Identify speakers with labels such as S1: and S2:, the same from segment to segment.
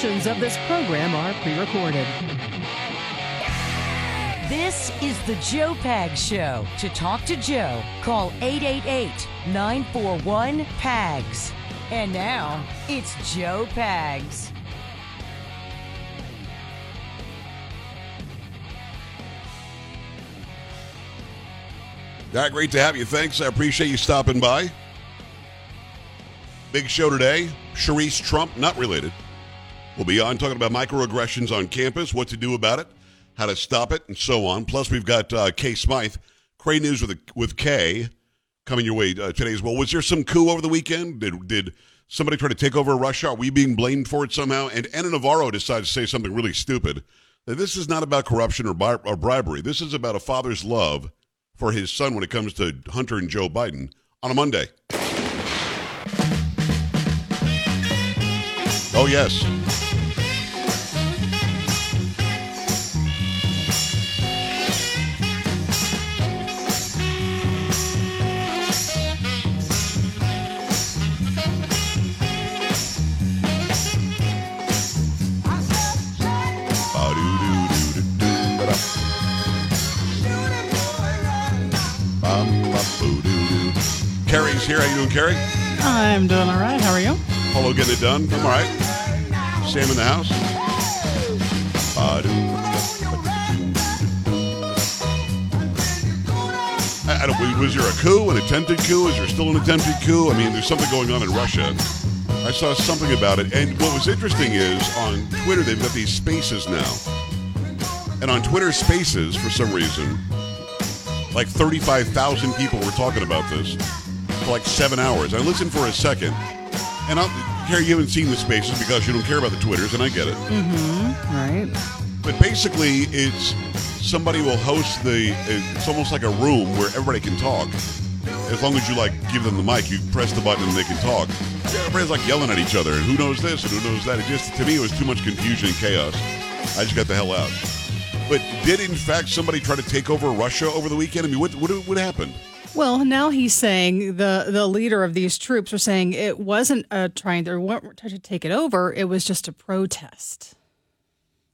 S1: Portions of this program are pre recorded.
S2: This is the Joe Pag Show. To talk to Joe, call 888 941 PAGS. And now, it's Joe Pags.
S3: That great to have you. Thanks. I appreciate you stopping by. Big show today. Sharice Trump, not related. We'll be on talking about microaggressions on campus, what to do about it, how to stop it, and so on. Plus, we've got uh, Kay Smythe, Cray News with with Kay, coming your way uh, today as well. Was there some coup over the weekend? Did did somebody try to take over Russia? Are we being blamed for it somehow? And Ana Navarro decided to say something really stupid. That this is not about corruption or, bi- or bribery. This is about a father's love for his son when it comes to Hunter and Joe Biden on a Monday. Oh, yes. Carrie's here. How you doing, Carrie?
S4: I'm doing all right. How are you?
S3: Polo getting it done. I'm all right. Sam in the house. Uh, I, I don't, was there a coup, an attempted coup? Is there still an attempted coup? I mean, there's something going on in Russia. I saw something about it. And what was interesting is on Twitter, they've got these spaces now. And on Twitter spaces, for some reason, like 35,000 people were talking about this for like seven hours. I listened for a second. And I'll, Carrie, you haven't seen the spaces because you don't care about the Twitters, and I get it. Mm-hmm.
S4: Right.
S3: But basically, it's somebody will host the. It's almost like a room where everybody can talk. As long as you like give them the mic, you press the button and they can talk. Everybody's like yelling at each other, and who knows this and who knows that. It just to me it was too much confusion and chaos. I just got the hell out. But did in fact somebody try to take over Russia over the weekend? I mean, what what, what happened?
S4: Well, now he's saying the the leader of these troops are saying it wasn't a trying they weren't trying to take it over. It was just a protest.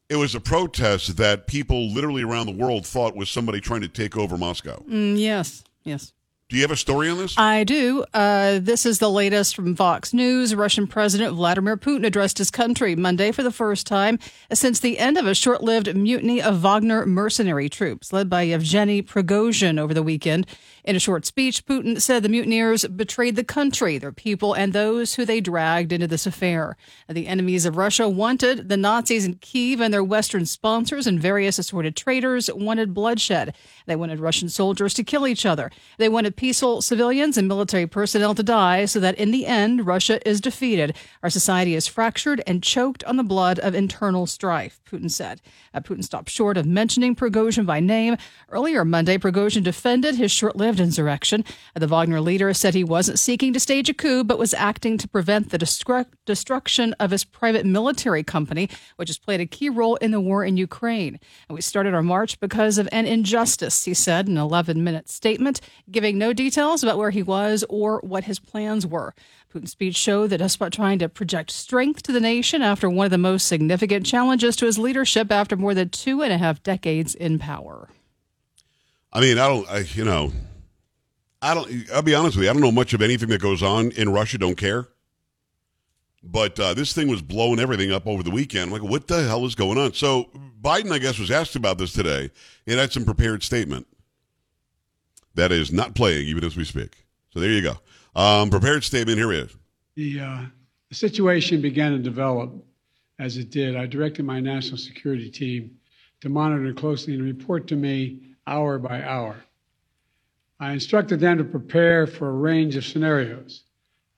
S3: It was a protest that people literally around the world thought was somebody trying to take over Moscow.
S4: Mm, yes. Yes.
S3: Do you have a story on this?
S4: I do. Uh, this is the latest from Fox News. Russian President Vladimir Putin addressed his country Monday for the first time since the end of a short lived mutiny of Wagner mercenary troops led by Yevgeny Prigozhin over the weekend. In a short speech, Putin said the mutineers betrayed the country, their people, and those who they dragged into this affair. The enemies of Russia wanted the Nazis in Kiev and their Western sponsors and various assorted traitors wanted bloodshed. They wanted Russian soldiers to kill each other. They wanted peaceful civilians and military personnel to die so that in the end, Russia is defeated. Our society is fractured and choked on the blood of internal strife, Putin said. Uh, Putin stopped short of mentioning Prigozhin by name. Earlier Monday, Prigozhin defended his short lived insurrection. Uh, the Wagner leader said he wasn't seeking to stage a coup, but was acting to prevent the destru- destruction of his private military company, which has played a key role in the war in Ukraine. And we started our march because of an injustice, he said in an 11 minute statement, giving no details about where he was or what his plans were. Putin's speech showed that despite trying to project strength to the nation after one of the most significant challenges to his leadership after more than two and a half decades in power.
S3: I mean, I don't, I, you know, I don't. I'll be honest with you. I don't know much of anything that goes on in Russia. Don't care. But uh, this thing was blowing everything up over the weekend. I'm like, what the hell is going on? So Biden, I guess, was asked about this today. and had some prepared statement that is not playing even as we speak. So there you go. Um, prepared statement. Here is.
S5: The, uh, the situation began to develop as it did. I directed my national security team to monitor closely and report to me hour by hour. I instructed them to prepare for a range of scenarios.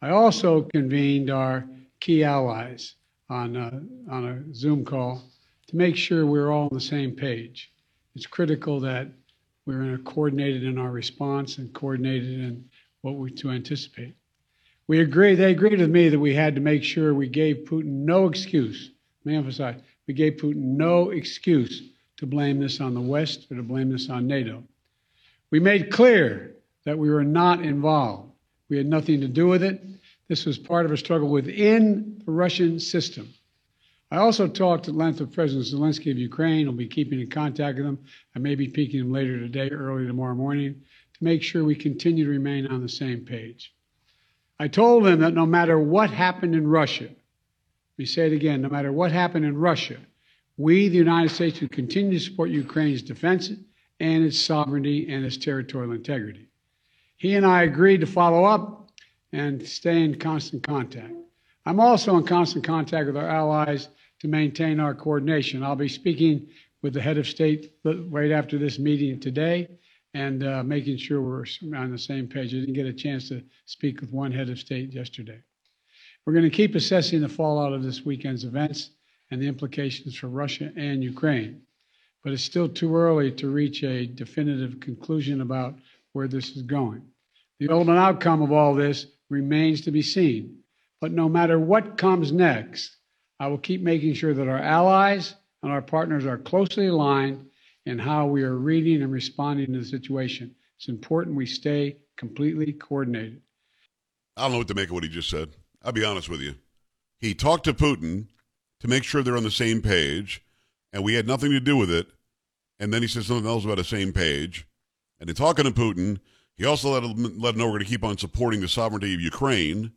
S5: I also convened our key allies on a, on a Zoom call to make sure we're all on the same page. It's critical that we're coordinated in our response and coordinated in what we to anticipate. We agree. They agreed with me that we had to make sure we gave Putin no excuse. Let me emphasize: we gave Putin no excuse to blame this on the West or to blame this on NATO. We made clear that we were not involved. We had nothing to do with it. This was part of a struggle within the Russian system. I also talked at length with President Zelensky of Ukraine. I'll be keeping in contact with him. I may be peeking him later today, early tomorrow morning, to make sure we continue to remain on the same page. I told him that no matter what happened in Russia, let me say it again, no matter what happened in Russia, we, the United States, would continue to support Ukraine's defense and its sovereignty and its territorial integrity. He and I agreed to follow up and stay in constant contact. I'm also in constant contact with our allies to maintain our coordination. I'll be speaking with the head of state right after this meeting today and uh, making sure we're on the same page. I didn't get a chance to speak with one head of state yesterday. We're going to keep assessing the fallout of this weekend's events and the implications for Russia and Ukraine. But it's still too early to reach a definitive conclusion about where this is going. The ultimate outcome of all this remains to be seen. But no matter what comes next, I will keep making sure that our allies and our partners are closely aligned in how we are reading and responding to the situation. It's important we stay completely coordinated.
S3: I don't know what to make of what he just said. I'll be honest with you. He talked to Putin to make sure they're on the same page, and we had nothing to do with it. And then he said something else about the same page. And in talking to Putin, he also let let him know we're going to keep on supporting the sovereignty of Ukraine.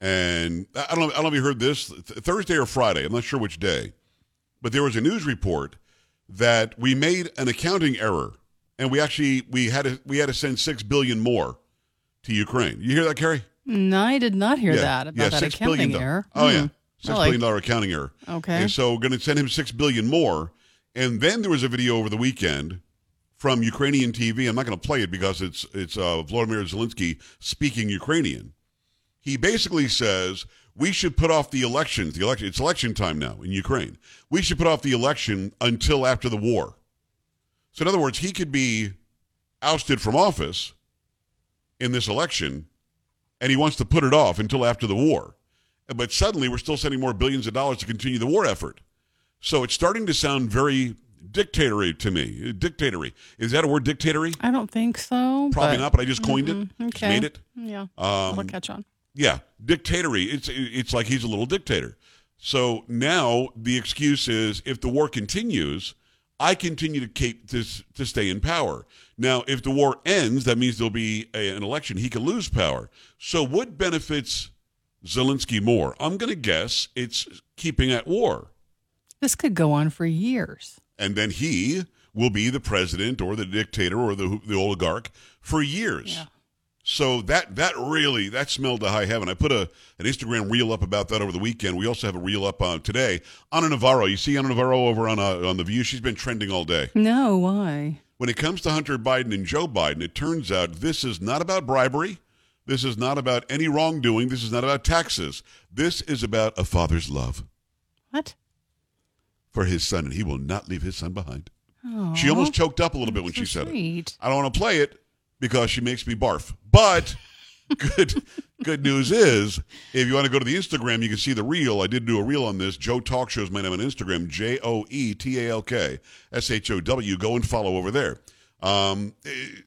S3: And I don't know, I don't know if you heard this Thursday or Friday. I'm not sure which day, but there was a news report that we made an accounting error, and we actually we had to we had to send six billion more to Ukraine. You hear that, Carrie?
S4: No, I did not hear
S3: Yeah.
S4: that about
S3: Yeah,
S4: that
S3: six
S4: accounting
S3: billion
S4: error.
S3: Oh
S4: Hmm.
S3: yeah, six
S4: I
S3: billion
S4: like-
S3: dollar accounting error.
S4: Okay.
S3: And so we're going to send him six billion more. And then there was a video over the weekend from Ukrainian TV. I'm not going to play it because it's it's uh, Vladimir Zelensky speaking Ukrainian. He basically says we should put off the elections. The election it's election time now in Ukraine. We should put off the election until after the war. So in other words, he could be ousted from office in this election, and he wants to put it off until after the war. But suddenly, we're still sending more billions of dollars to continue the war effort. So it's starting to sound very dictatory to me. Dictatory is that a word? Dictatory?
S4: I don't think so.
S3: Probably
S4: but-
S3: not, but I just coined it. Just
S4: Okay.
S3: made it.
S4: Yeah.
S3: Um,
S4: I'll catch on.
S3: Yeah, dictatory. It's it's like he's a little dictator. So now the excuse is if the war continues, I continue to keep this to stay in power. Now, if the war ends, that means there'll be a, an election. He could lose power. So what benefits Zelensky more? I'm going to guess it's keeping at war,
S4: This could go on for years.
S3: and then he will be the president or the dictator or the the oligarch for years.
S4: Yeah.
S3: So that that really that smelled to high heaven. I put a an Instagram reel up about that over the weekend. We also have a reel up on today. Ana Navarro, you see Ana Navarro over on uh, on the View. She's been trending all day.
S4: No, why?
S3: When it comes to Hunter Biden and Joe Biden, it turns out this is not about bribery. This is not about any wrongdoing. This is not about taxes. This is about a father's love
S4: What?
S3: for his son, and he will not leave his son behind. She almost choked up a little bit when
S4: so
S3: she said it. I don't want to play it because she makes me barf. But good good news is if you want to go to the Instagram, you can see the reel. I did do a reel on this. Joe Talk Show is my name on Instagram. J O E T A L K S H O W. Go and follow over there. Um, eh,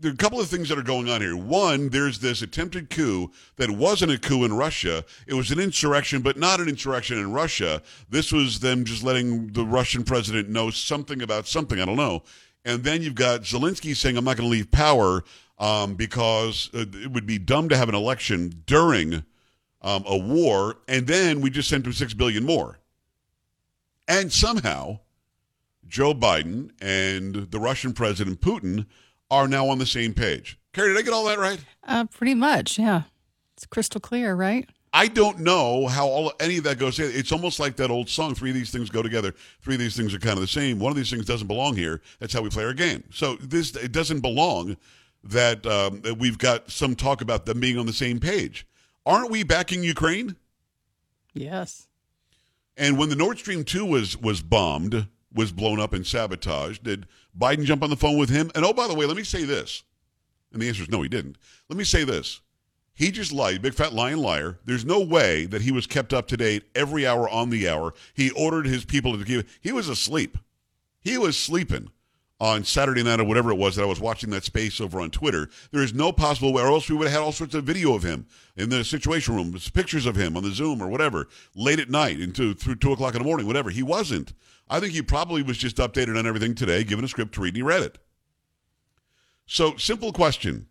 S3: there are a couple of things that are going on here. One, there's this attempted coup that wasn't a coup in Russia. It was an insurrection, but not an insurrection in Russia. This was them just letting the Russian president know something about something. I don't know. And then you've got Zelensky saying, I'm not going to leave power um, because uh, it would be dumb to have an election during um, a war. And then we just sent him six billion more. And somehow, Joe Biden and the Russian president Putin are now on the same page. Carrie, did I get all that right?
S4: Uh, pretty much, yeah. It's crystal clear, right?
S3: I don't know how all any of that goes. together. It's almost like that old song: three of these things go together. Three of these things are kind of the same. One of these things doesn't belong here. That's how we play our game. So this it doesn't belong that, um, that we've got some talk about them being on the same page. Aren't we backing Ukraine?
S4: Yes.
S3: And when the Nord Stream 2 was was bombed, was blown up and sabotaged, did Biden jump on the phone with him? And oh, by the way, let me say this. And the answer is no, he didn't. Let me say this. He just lied, big fat lying liar. There's no way that he was kept up to date every hour on the hour. He ordered his people to give. He was asleep. He was sleeping on Saturday night or whatever it was that I was watching that space over on Twitter. There is no possible way, or else we would have had all sorts of video of him in the situation room, pictures of him on the Zoom or whatever, late at night into through two o'clock in the morning, whatever. He wasn't. I think he probably was just updated on everything today, given a script to read, and he read it. So, simple question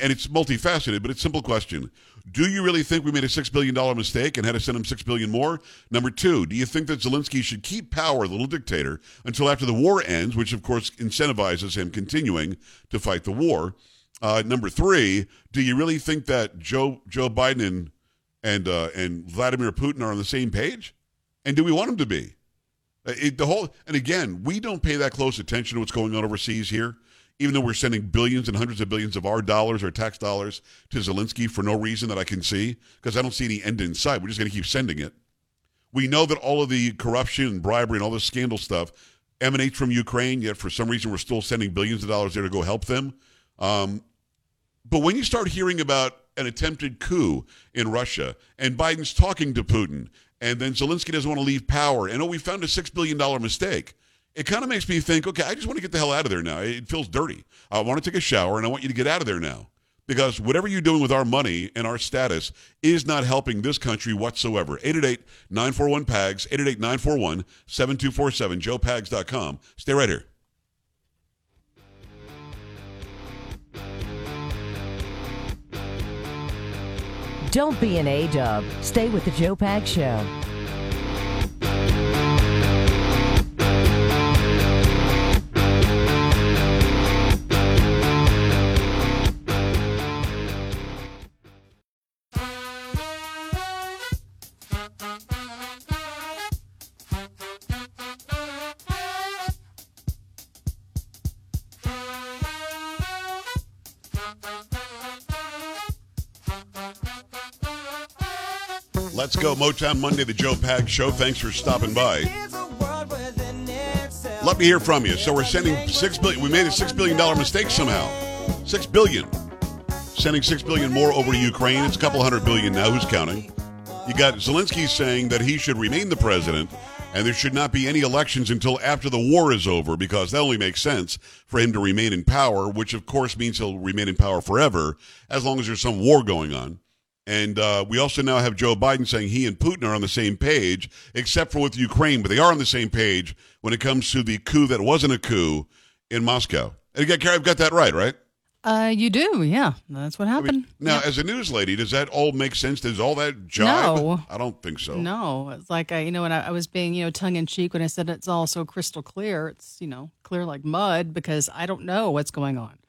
S3: and it's multifaceted, but it's a simple question. Do you really think we made a $6 billion mistake and had to send him $6 billion more? Number two, do you think that Zelensky should keep power, the little dictator, until after the war ends, which of course incentivizes him continuing to fight the war? Uh, number three, do you really think that Joe Joe Biden and and, uh, and Vladimir Putin are on the same page? And do we want them to be? Uh, it, the whole and again, we don't pay that close attention to what's going on overseas here even though we're sending billions and hundreds of billions of our dollars or tax dollars to Zelensky for no reason that I can see, because I don't see any end in sight. We're just going to keep sending it. We know that all of the corruption and bribery and all this scandal stuff emanates from Ukraine, yet for some reason we're still sending billions of dollars there to go help them. Um, but when you start hearing about an attempted coup in Russia and Biden's talking to Putin, and then Zelensky doesn't want to leave power, and oh, we found a $6 billion mistake it kind of makes me think, okay, I just want to get the hell out of there now. It feels dirty. I want to take a shower and I want you to get out of there now. Because whatever you're doing with our money and our status is not helping this country whatsoever. 888-941-PAGS, 888-941-7247, joepags.com. Stay right here.
S2: Don't be an A-dub. Stay with the Joe Pag Show.
S3: Let's go. Motown Monday, the Joe Pag Show. Thanks for stopping by. Let me hear from you. So we're sending six billion. We made a six billion dollar mistake somehow. Six billion. Sending six billion more over to Ukraine. It's a couple hundred billion now. Who's counting? You got Zelensky saying that he should remain the president and there should not be any elections until after the war is over because that only makes sense for him to remain in power, which of course means he'll remain in power forever as long as there's some war going on. And uh, we also now have Joe Biden saying he and Putin are on the same page, except for with Ukraine, but they are on the same page when it comes to the coup that wasn't a coup in Moscow. And again, Carrie, I've got that right, right?
S4: Uh, you do, yeah. That's what happened. I mean,
S3: now, yep. as a news lady, does that all make sense? Does all that jive?
S4: No,
S3: I don't think so.
S4: No, it's like I, you know, when I, I was being, you know, tongue in cheek when I said it's all so crystal clear. It's, you know, clear like mud because I don't know what's going on.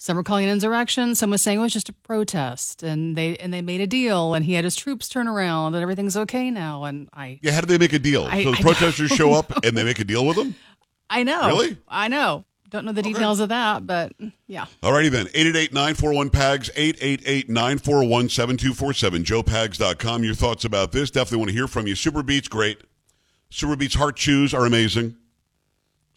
S4: Some were calling it insurrection. Some was saying it was just a protest, and they and they made a deal, and he had his troops turn around, and everything's okay now. And I
S3: yeah, how did they make a deal? I, so the I protesters show up and they make a deal with them.
S4: I know.
S3: Really?
S4: I know. Don't know the details of that, but yeah.
S3: Alrighty then. 888-941-PAGS, 888-941-7247, joepags.com. Your thoughts about this. Definitely want to hear from you. Super Beets, great. Super Beets Heart Chews are amazing.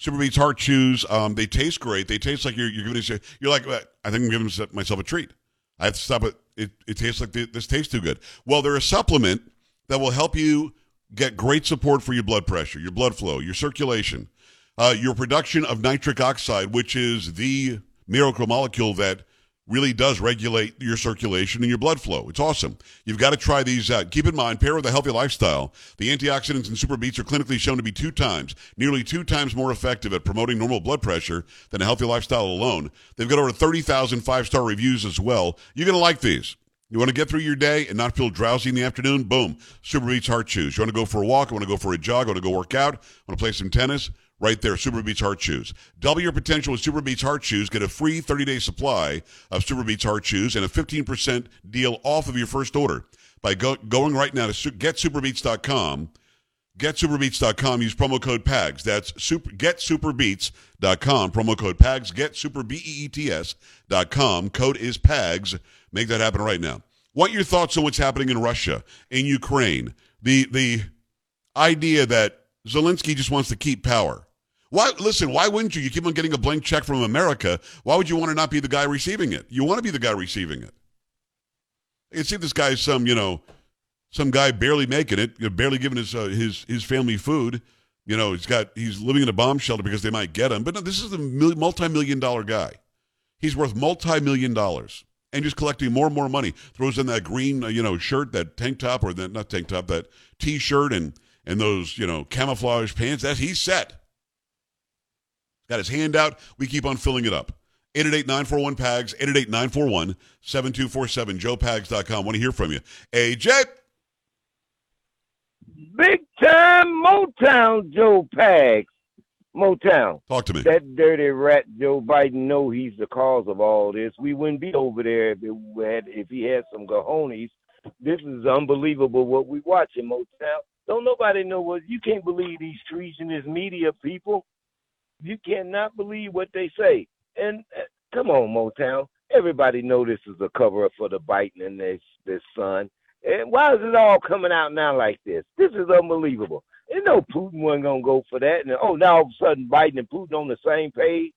S3: Super Beets Heart Chews, um, they taste great. They taste like you're, you're giving you're like, I think I'm giving myself a treat. I have to stop it. It, it tastes like this tastes too good. Well, they're a supplement that will help you get great support for your blood pressure, your blood flow, your circulation, uh, your production of nitric oxide, which is the miracle molecule that really does regulate your circulation and your blood flow. It's awesome. You've got to try these out. Keep in mind, pair with a healthy lifestyle. The antioxidants in Super Beets are clinically shown to be two times, nearly two times more effective at promoting normal blood pressure than a healthy lifestyle alone. They've got over 30,000 five-star reviews as well. You're going to like these. You want to get through your day and not feel drowsy in the afternoon? Boom. Super Beets Heart Chews. You want to go for a walk? You want to go for a jog? You want to go work out? Want to play some tennis? Right there, Super Beets Heart Chews. Double your potential with Super Beets Heart Chews. Get a free 30-day supply of Super Beets Heart Chews and a 15% deal off of your first order by go, going right now to getsuperbeets.com. Getsuperbeets.com. Use promo code PAGS. That's super, GetSuperBeets.com. Promo code PAGS. GetSuperBeets.com. Code is PAGS. Make that happen right now. Want your thoughts on what's happening in Russia, in Ukraine? The the idea that Zelensky just wants to keep power. Why listen, why wouldn't you? You keep on getting a blank check from America. Why would you want to not be the guy receiving it? You want to be the guy receiving it. You see this guy's some, you know, some guy barely making it, barely giving his uh, his his family food. You know, he's got he's living in a bomb shelter because they might get him. But no, this is a multi-million dollar guy. He's worth multi-million dollars and just collecting more and more money. Throws in that green, uh, you know, shirt, that tank top, or that not tank top, that t-shirt, and and those, you know, camouflage pants. That he's set. Got his hand out. We keep on filling it up. 888-941-PAGS, 888-941-7247, joepags.com. Want to hear from you. AJ.
S6: Big time Motown Joe Pags. Motown.
S3: Talk to me.
S6: That dirty rat Joe Biden know he's the cause of all this. We wouldn't be over there if, had, if he had some cojones. This is unbelievable what we watching, Motown. Don't nobody know what you can't believe these treasonous media people. You cannot believe what they say. And uh, come on, Motown. Everybody know this is a cover up for the Biden and this this son. And why is it all coming out now like this? This is unbelievable. You know Putin wasn't gonna go for that. And oh, now all of a sudden Biden and Putin on the same page.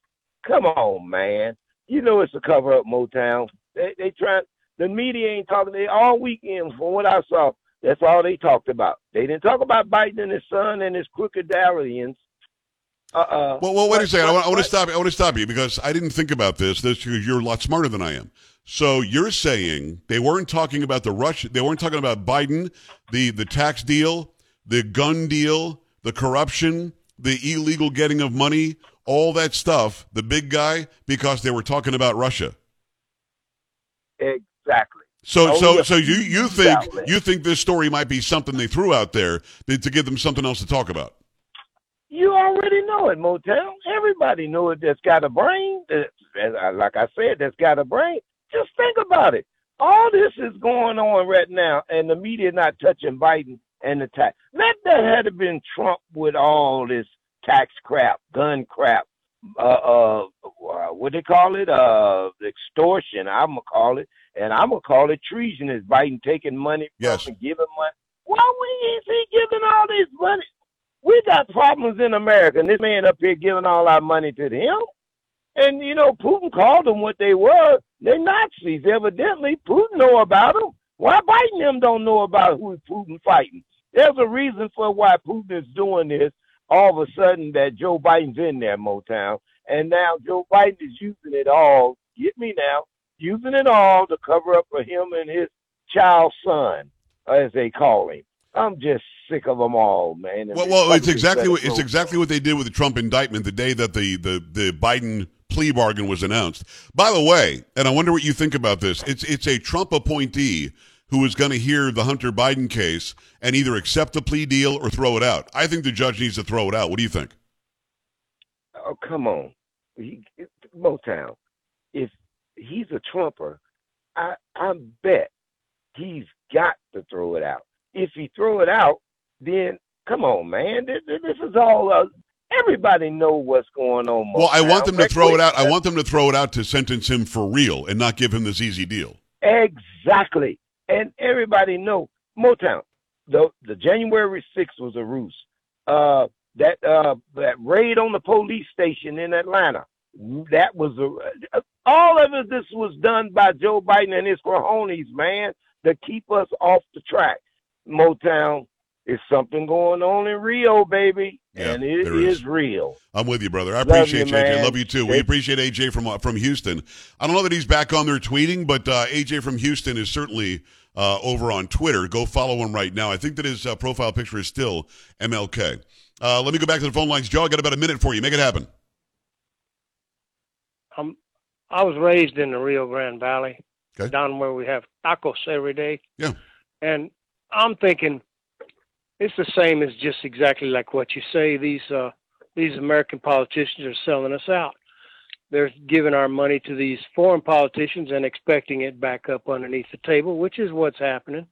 S6: Come on, man. You know it's a cover up, Motown. They they try. The media ain't talking. They all weekend, from what I saw, that's all they talked about. They didn't talk about Biden and his son and his crooked Darians. Uh-uh.
S3: Well, well, wait a second. I want, I want to stop. I want to stop you because I didn't think about this. This because you're a lot smarter than I am. So you're saying they weren't talking about the Russia. They weren't talking about Biden, the the tax deal, the gun deal, the corruption, the illegal getting of money, all that stuff, the big guy, because they were talking about Russia.
S6: Exactly.
S3: So, so, so you you think you think this story might be something they threw out there to give them something else to talk about?
S6: You already know it, Motown. Everybody know it. That's got a brain. That, like I said, that's got a brain. Just think about it. All this is going on right now, and the media not touching Biden and the tax. Let that had been Trump with all this tax crap, gun crap, uh, uh, what they call it, uh, extortion. I'm gonna call it, and I'm gonna call it treason. Is Biden taking money
S3: yes.
S6: and giving money? Why is he giving all this money? We got problems in America, and this man up here giving all our money to him. And you know, Putin called them what they were. They're Nazis. Evidently, Putin know about them. Why Biden them don't know about who Putin fighting? There's a reason for why Putin is doing this. All of a sudden, that Joe Biden's in there, Motown, and now Joe Biden is using it all. Get me now, using it all to cover up for him and his child son, as they call him. I'm just sick of them all, man.
S3: well, well, it's exactly what it's exactly what they did with the Trump indictment the day that the the the Biden plea bargain was announced. By the way, and I wonder what you think about this. It's it's a Trump appointee who is going to hear the Hunter Biden case and either accept the plea deal or throw it out. I think the judge needs to throw it out. What do you think?
S6: Oh, come on. He, Motown. If he's a Trumper, I, I bet he's got to throw it out. If he throw it out, then come on, man. This, this is all. Uh, everybody know what's going on.
S3: Well, I want them to throw it out. I want them to throw it out to sentence him for real and not give him this easy deal.
S6: Exactly and everybody know Motown. The the January 6th was a ruse. Uh, that uh, that raid on the police station in Atlanta. That was a all of it. This was done by Joe Biden and his cojones, man, to keep us off the track. Motown is something going on in Rio, baby, yeah, and it is. is. real.
S3: I'm with you, brother. I appreciate you, AJ. Love you too. We appreciate AJ from uh, from Houston. I don't know that he's back on there tweeting, but uh, AJ from Houston is certainly uh, over on Twitter. Go follow him right now. I think that his uh, profile picture is still MLK. Uh, let me go back to the phone lines. Joe, I got about a minute for you. Make it happen.
S7: Um, I was raised in the Rio Grande Valley,
S3: okay.
S7: down where we have tacos every day.
S3: Yeah.
S7: And I'm thinking it's the same as just exactly like what you say. These uh, these American politicians are selling us out. They're giving our money to these foreign politicians and expecting it back up underneath the table, which is what's happening.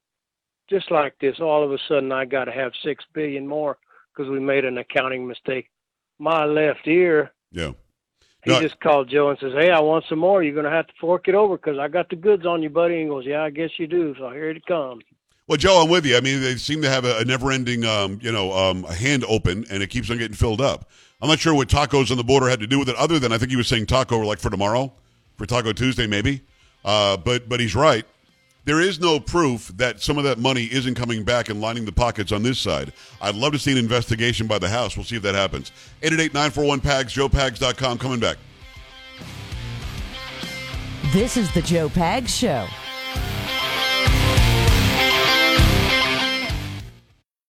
S7: Just like this, all of a sudden I got to have six billion more because we made an accounting mistake. My left ear.
S3: Yeah.
S7: He just called Joe and says, "Hey, I want some more. You're going to have to fork it over because I got the goods on you, buddy." And he goes, "Yeah, I guess you do." So here it comes.
S3: Well, Joe, I'm with you. I mean, they seem to have a, a never-ending, um, you know, um, hand open, and it keeps on getting filled up. I'm not sure what tacos on the border had to do with it, other than I think he was saying taco like for tomorrow, for Taco Tuesday, maybe. Uh, but but he's right. There is no proof that some of that money isn't coming back and lining the pockets on this side. I'd love to see an investigation by the House. We'll see if that happens. 888-941-PAGS, joepags.com, coming back.
S2: This is the Joe Pags Show.